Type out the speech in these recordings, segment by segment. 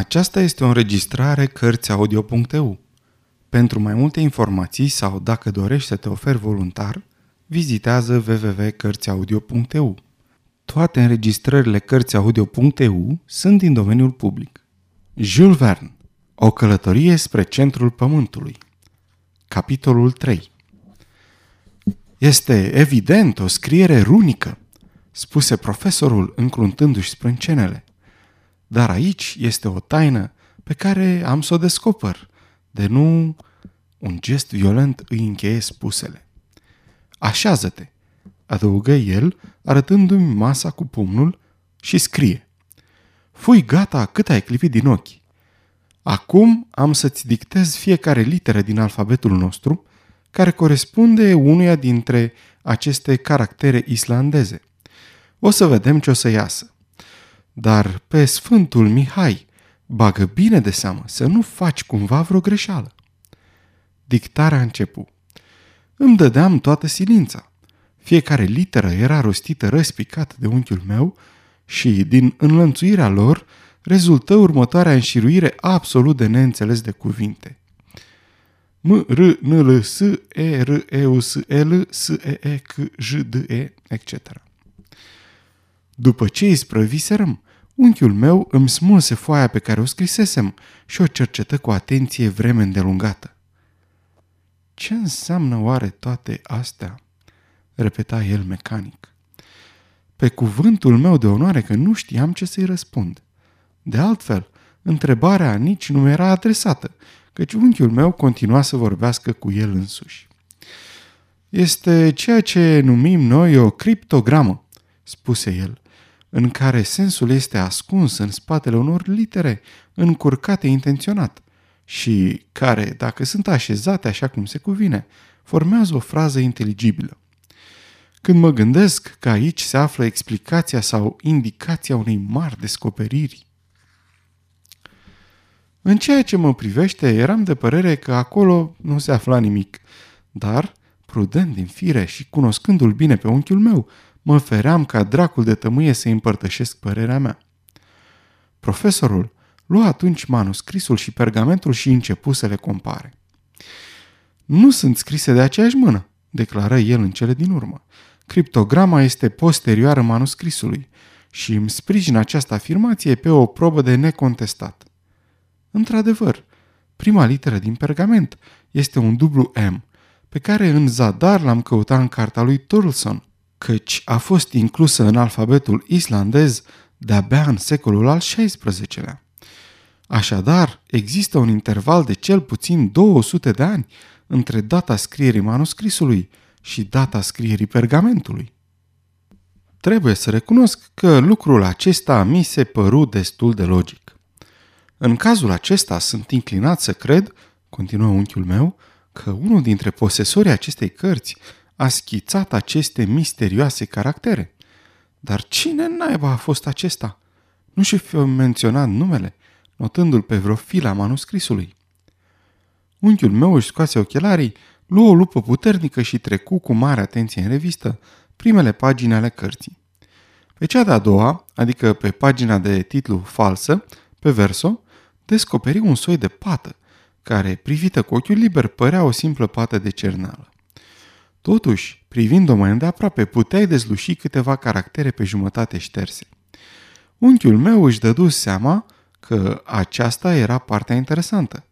Aceasta este o înregistrare Cărțiaudio.eu. Pentru mai multe informații sau dacă dorești să te oferi voluntar, vizitează www.cărțiaudio.eu. Toate înregistrările Cărțiaudio.eu sunt din domeniul public. Jules Verne O călătorie spre centrul pământului Capitolul 3 Este evident o scriere runică, spuse profesorul încruntându-și sprâncenele. Dar aici este o taină pe care am să o descoper, de nu un gest violent îi încheie spusele. Așează-te, adăugă el, arătându-mi masa cu pumnul și scrie. Fui gata cât ai clipit din ochi. Acum am să-ți dictez fiecare literă din alfabetul nostru, care corespunde unuia dintre aceste caractere islandeze. O să vedem ce o să iasă. Dar pe Sfântul Mihai, bagă bine de seamă să nu faci cumva vreo greșeală. Dictarea începu. Îmi dădeam toată silința. Fiecare literă era rostită răspicat de unchiul meu și, din înlănțuirea lor, rezultă următoarea înșiruire absolut de neînțeles de cuvinte. M, R, N, L, S, E, R, E, U, S, L, S, E, E, C, J, D, E, etc. După ce îi sprăviserăm, unchiul meu îmi smulse foaia pe care o scrisesem și o cercetă cu atenție vreme îndelungată. Ce înseamnă oare toate astea? repeta el mecanic. Pe cuvântul meu de onoare că nu știam ce să-i răspund. De altfel, întrebarea nici nu era adresată, căci unchiul meu continua să vorbească cu el însuși. Este ceea ce numim noi o criptogramă, spuse el, în care sensul este ascuns în spatele unor litere încurcate intenționat și care, dacă sunt așezate așa cum se cuvine, formează o frază inteligibilă. Când mă gândesc că aici se află explicația sau indicația unei mari descoperiri, în ceea ce mă privește, eram de părere că acolo nu se afla nimic, dar, prudent din fire și cunoscându-l bine pe unchiul meu, mă feream ca dracul de tămâie să împărtășesc părerea mea. Profesorul lua atunci manuscrisul și pergamentul și începu să le compare. Nu sunt scrise de aceeași mână, declară el în cele din urmă. Criptograma este posterioară manuscrisului și îmi sprijin această afirmație pe o probă de necontestat. Într-adevăr, prima literă din pergament este un dublu M, pe care în zadar l-am căutat în cartea lui Turleson, căci a fost inclusă în alfabetul islandez de-abia în secolul al XVI-lea. Așadar, există un interval de cel puțin 200 de ani între data scrierii manuscrisului și data scrierii pergamentului. Trebuie să recunosc că lucrul acesta mi se păru destul de logic. În cazul acesta sunt inclinat să cred, continuă unchiul meu, că unul dintre posesorii acestei cărți a schițat aceste misterioase caractere. Dar cine naiba a fost acesta? Nu și fi menționat numele, notându-l pe vreo fila manuscrisului. Unchiul meu își scoase ochelarii, luă o lupă puternică și trecu cu mare atenție în revistă primele pagini ale cărții. Pe cea de-a doua, adică pe pagina de titlu falsă, pe verso, descoperi un soi de pată, care, privită cu ochiul liber, părea o simplă pată de cernală. Totuși, privind-o mai îndeaproape, puteai dezluși câteva caractere pe jumătate șterse. Unchiul meu își dădu seama că aceasta era partea interesantă.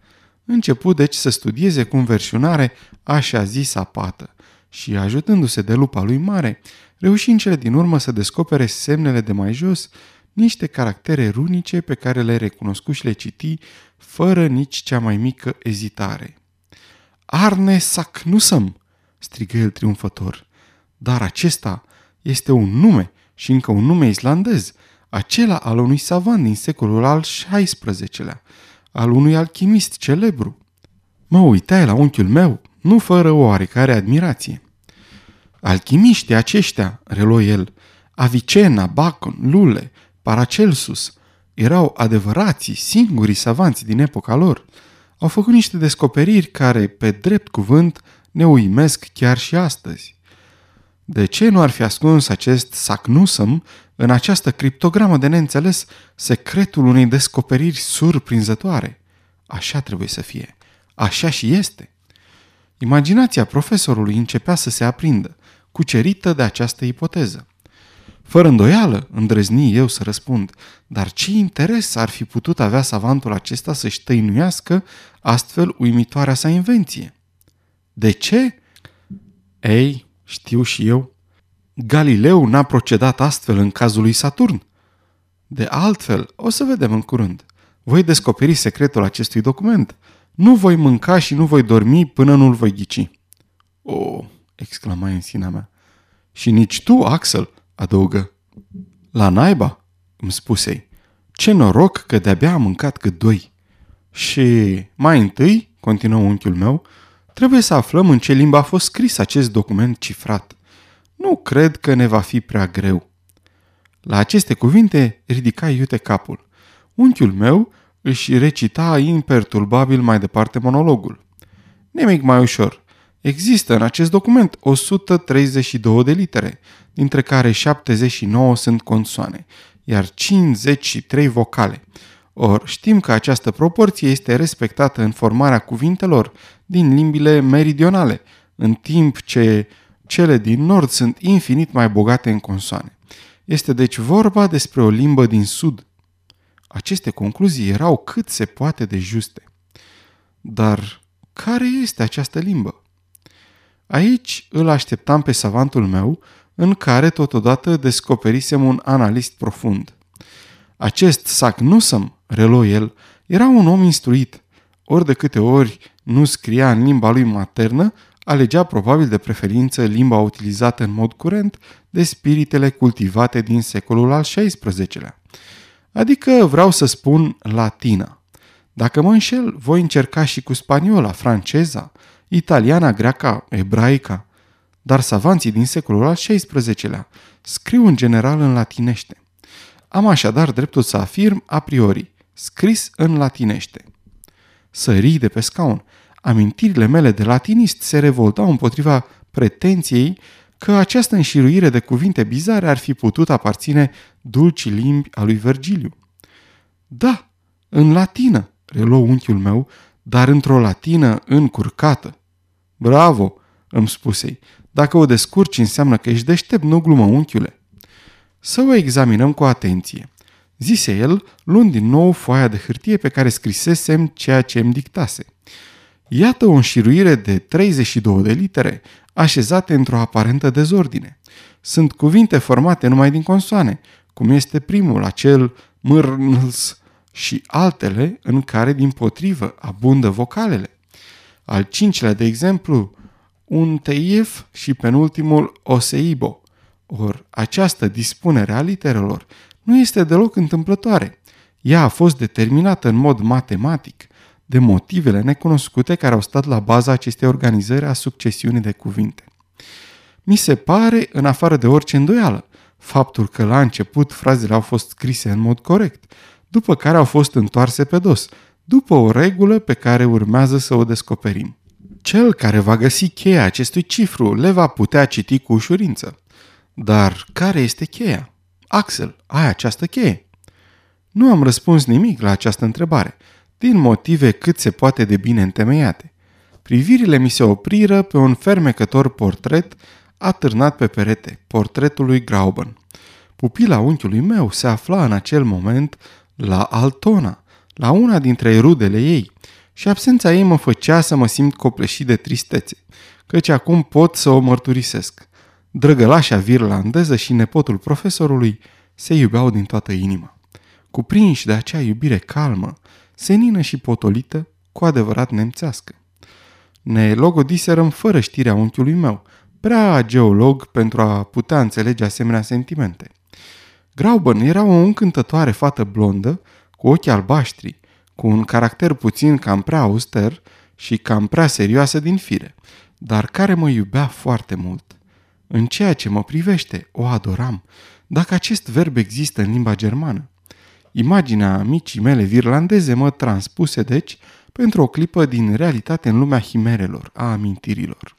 Început deci să studieze cu înverșunare așa zisa pată și, ajutându-se de lupa lui mare, reuși în cele din urmă să descopere semnele de mai jos niște caractere runice pe care le recunoscu și le citi fără nici cea mai mică ezitare. Arne Sacnusăm, strigă el triumfător. Dar acesta este un nume și încă un nume islandez, acela al unui savant din secolul al XVI-lea, al unui alchimist celebru. Mă uitai la unchiul meu, nu fără oarecare admirație. Alchimiștii aceștia, reluă el, Avicena, Bacon, Lule, Paracelsus, erau adevărații, singurii savanți din epoca lor. Au făcut niște descoperiri care, pe drept cuvânt, ne uimesc chiar și astăzi. De ce nu ar fi ascuns acest sacnusăm în această criptogramă de neînțeles secretul unei descoperiri surprinzătoare? Așa trebuie să fie. Așa și este. Imaginația profesorului începea să se aprindă, cucerită de această ipoteză. Fără îndoială, îndrăzni eu să răspund, dar ce interes ar fi putut avea savantul acesta să-și tăinuiască astfel uimitoarea sa invenție? De ce? Ei, știu și eu. Galileu n-a procedat astfel în cazul lui Saturn. De altfel, o să vedem în curând. Voi descoperi secretul acestui document. Nu voi mânca și nu voi dormi până nu-l voi ghici. O, oh, exclama în sinea mea. Și nici tu, Axel, adăugă. La naiba, îmi spuse Ce noroc că de-abia am mâncat cât doi. Și mai întâi, continuă unchiul meu, trebuie să aflăm în ce limbă a fost scris acest document cifrat. Nu cred că ne va fi prea greu. La aceste cuvinte ridica iute capul. Unchiul meu își recita imperturbabil mai departe monologul. Nimic mai ușor. Există în acest document 132 de litere, dintre care 79 sunt consoane, iar 53 vocale. Or, știm că această proporție este respectată în formarea cuvintelor din limbile meridionale, în timp ce cele din nord sunt infinit mai bogate în consoane. Este deci vorba despre o limbă din sud. Aceste concluzii erau cât se poate de juste. Dar care este această limbă? Aici îl așteptam pe savantul meu, în care totodată descoperisem un analist profund. Acest Sacnusăm, relo el, era un om instruit. Ori de câte ori nu scria în limba lui maternă, alegea probabil de preferință limba utilizată în mod curent de spiritele cultivate din secolul al XVI-lea. Adică vreau să spun latina. Dacă mă înșel, voi încerca și cu spaniola, franceza, italiana, greaca, ebraica, dar savanții din secolul al XVI-lea scriu în general în latinește. Am așadar dreptul să afirm a priori, scris în latinește. Sării de pe scaun. Amintirile mele de latinist se revoltau împotriva pretenției că această înșiruire de cuvinte bizare ar fi putut aparține dulcii limbi a lui Virgiliu. Da, în latină, reluă unchiul meu, dar într-o latină încurcată. Bravo, îmi spusei. Dacă o descurci înseamnă că ești deștept, nu glumă, unchiule. Să o examinăm cu atenție. Zise el, luând din nou foaia de hârtie pe care scrisesem ceea ce îmi dictase. Iată o înșiruire de 32 de litere, așezate într-o aparentă dezordine. Sunt cuvinte formate numai din consoane, cum este primul, acel mârnls, și altele în care, din potrivă, abundă vocalele. Al cincilea, de exemplu, un teif și penultimul oseibo. Or, această dispunere a literelor nu este deloc întâmplătoare. Ea a fost determinată în mod matematic de motivele necunoscute care au stat la baza acestei organizări a succesiunii de cuvinte. Mi se pare, în afară de orice îndoială, faptul că la început frazele au fost scrise în mod corect, după care au fost întoarse pe dos, după o regulă pe care urmează să o descoperim. Cel care va găsi cheia acestui cifru le va putea citi cu ușurință. Dar care este cheia? Axel, ai această cheie? Nu am răspuns nimic la această întrebare, din motive cât se poate de bine întemeiate. Privirile mi se opriră pe un fermecător portret atârnat pe perete, portretul lui Grauben. Pupila unchiului meu se afla în acel moment la Altona, la una dintre rudele ei, și absența ei mă făcea să mă simt copleșit de tristețe, căci acum pot să o mărturisesc. Drăgălașa virlandeză și nepotul profesorului se iubeau din toată inima. Cuprinși de acea iubire calmă, senină și potolită, cu adevărat nemțească. Ne logodiserăm fără știrea unchiului meu, prea geolog pentru a putea înțelege asemenea sentimente. Grauben era o încântătoare fată blondă, cu ochi albaștri, cu un caracter puțin cam prea auster și cam prea serioasă din fire, dar care mă iubea foarte mult. În ceea ce mă privește, o adoram, dacă acest verb există în limba germană. Imaginea micii mele virlandeze mă transpuse, deci, pentru o clipă din realitate în lumea himerelor, a amintirilor.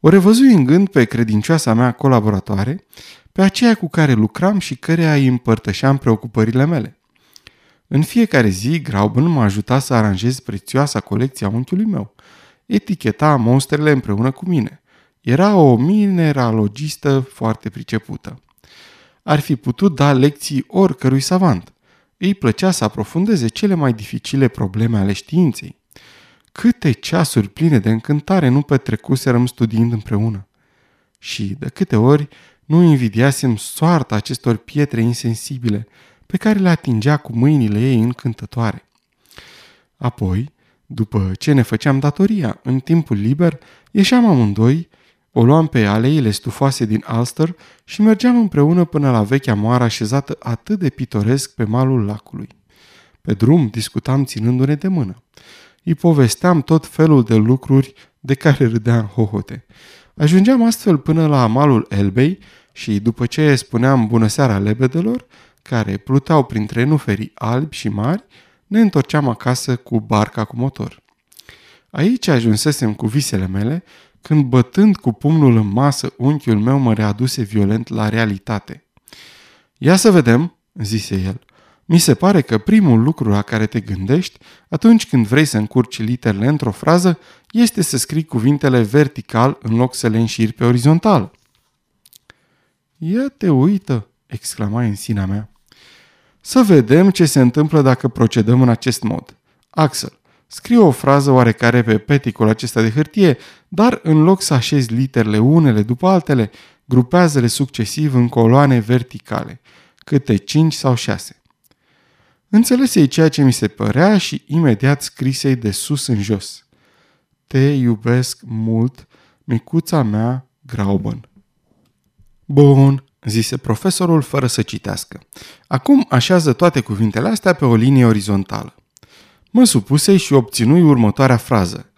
O revăzui în gând pe credincioasa mea colaboratoare, pe aceea cu care lucram și căreia îi împărtășeam preocupările mele. În fiecare zi, Grauben mă ajuta să aranjez prețioasa colecție a unchiului meu. Eticheta monstrele împreună cu mine. Era o mineralogistă foarte pricepută. Ar fi putut da lecții oricărui savant. Îi plăcea să aprofundeze cele mai dificile probleme ale științei. Câte ceasuri pline de încântare nu petrecuserăm studiind împreună. Și de câte ori nu invidiasem soarta acestor pietre insensibile pe care le atingea cu mâinile ei încântătoare. Apoi, după ce ne făceam datoria în timpul liber, ieșeam amândoi, o luam pe aleile stufoase din Ulster și mergeam împreună până la vechea moară așezată atât de pitoresc pe malul lacului. Pe drum discutam ținându-ne de mână. Îi povesteam tot felul de lucruri de care râdeam hohote. Ajungeam astfel până la malul Elbei și după ce spuneam bună seara lebedelor, care pluteau printre nuferii albi și mari, ne întorceam acasă cu barca cu motor. Aici ajunsesem cu visele mele, când bătând cu pumnul în masă, unchiul meu mă readuse violent la realitate. Ia să vedem, zise el. Mi se pare că primul lucru la care te gândești atunci când vrei să încurci literele într-o frază este să scrii cuvintele vertical în loc să le înșiri pe orizontal. Ia te uită, exclama în sinea mea. Să vedem ce se întâmplă dacă procedăm în acest mod. Axel, scrie o frază oarecare pe peticul acesta de hârtie, dar în loc să așezi literele unele după altele, grupează-le succesiv în coloane verticale, câte 5 sau 6. Înțelese ceea ce mi se părea și imediat scrisei de sus în jos. Te iubesc mult, micuța mea Grauben. Bun, zise profesorul fără să citească. Acum așează toate cuvintele astea pe o linie orizontală. Mă supuse și obținui următoarea frază.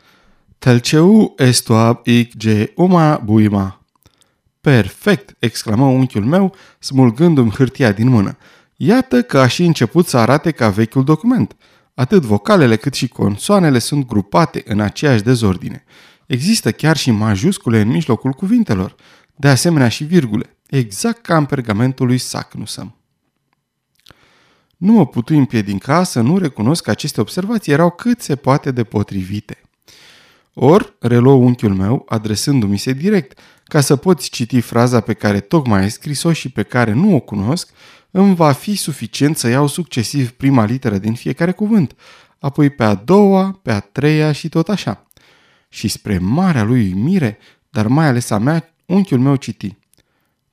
Telceu estoab ic ge uma buima. Perfect, exclamă unchiul meu, smulgându-mi hârtia din mână. Iată că a și început să arate ca vechiul document. Atât vocalele cât și consoanele sunt grupate în aceeași dezordine. Există chiar și majuscule în mijlocul cuvintelor, de asemenea și virgule exact ca în pergamentul lui Sacnusăm. Nu mă putui împiedica să nu recunosc că aceste observații erau cât se poate de potrivite. Or, reluă unchiul meu, adresându-mi se direct, ca să poți citi fraza pe care tocmai ai scris-o și pe care nu o cunosc, îmi va fi suficient să iau succesiv prima literă din fiecare cuvânt, apoi pe a doua, pe a treia și tot așa. Și spre marea lui uimire, dar mai ales a mea, unchiul meu citi.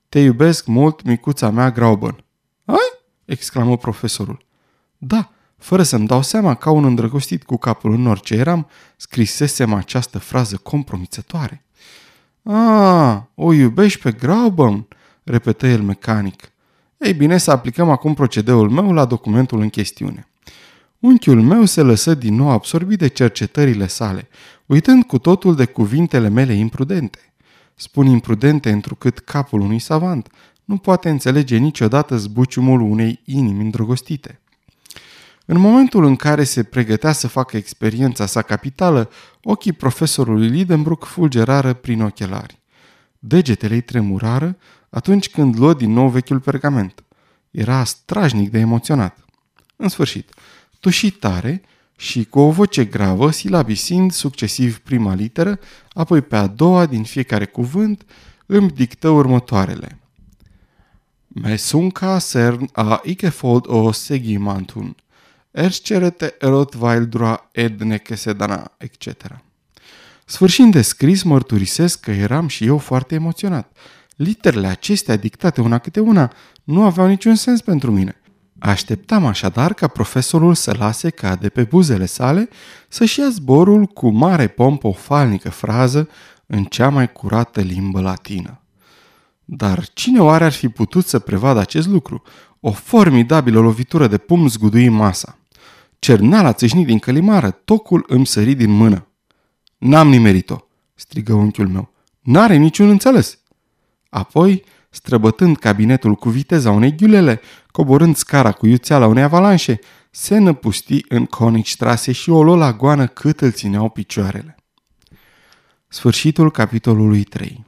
Te iubesc mult, micuța mea Grauben. Ai? Exclamă profesorul. Da, fără să-mi dau seama ca un îndrăgostit cu capul în orice eram, scrisesem această frază compromițătoare. Ah, o iubești pe Grauben? repetă el mecanic. Ei bine, să aplicăm acum procedeul meu la documentul în chestiune. Unchiul meu se lăsă din nou absorbit de cercetările sale, uitând cu totul de cuvintele mele imprudente. Spun imprudente întrucât capul unui savant nu poate înțelege niciodată zbuciumul unei inimi îndrăgostite. În momentul în care se pregătea să facă experiența sa capitală, ochii profesorului Lidenbrook fulgerară prin ochelari. Degetele îi tremurară atunci când luă din nou vechiul pergament. Era strajnic de emoționat. În sfârșit, tuși tare și cu o voce gravă, silabisind succesiv prima literă, apoi pe a doua din fiecare cuvânt, îmi dictă următoarele. Mesunca cern a ikefold o segimantun, erscerete erot vaildra edne kesedana, etc. Sfârșind de scris, mărturisesc că eram și eu foarte emoționat. Literele acestea, dictate una câte una, nu aveau niciun sens pentru mine – Așteptam așadar ca profesorul să lase ca de pe buzele sale să-și ia zborul cu mare pompă o falnică frază în cea mai curată limbă latină. Dar cine oare ar fi putut să prevadă acest lucru? O formidabilă lovitură de pumn zgudui masa. Cernala țâșnit din călimară, tocul îmi sări din mână. N-am nimerit-o, strigă unchiul meu. N-are niciun înțeles. Apoi străbătând cabinetul cu viteza unei ghiulele, coborând scara cu iuțeala unei avalanșe, se năpusti în Konigstrasse și o luă la goană cât îl țineau picioarele. Sfârșitul capitolului 3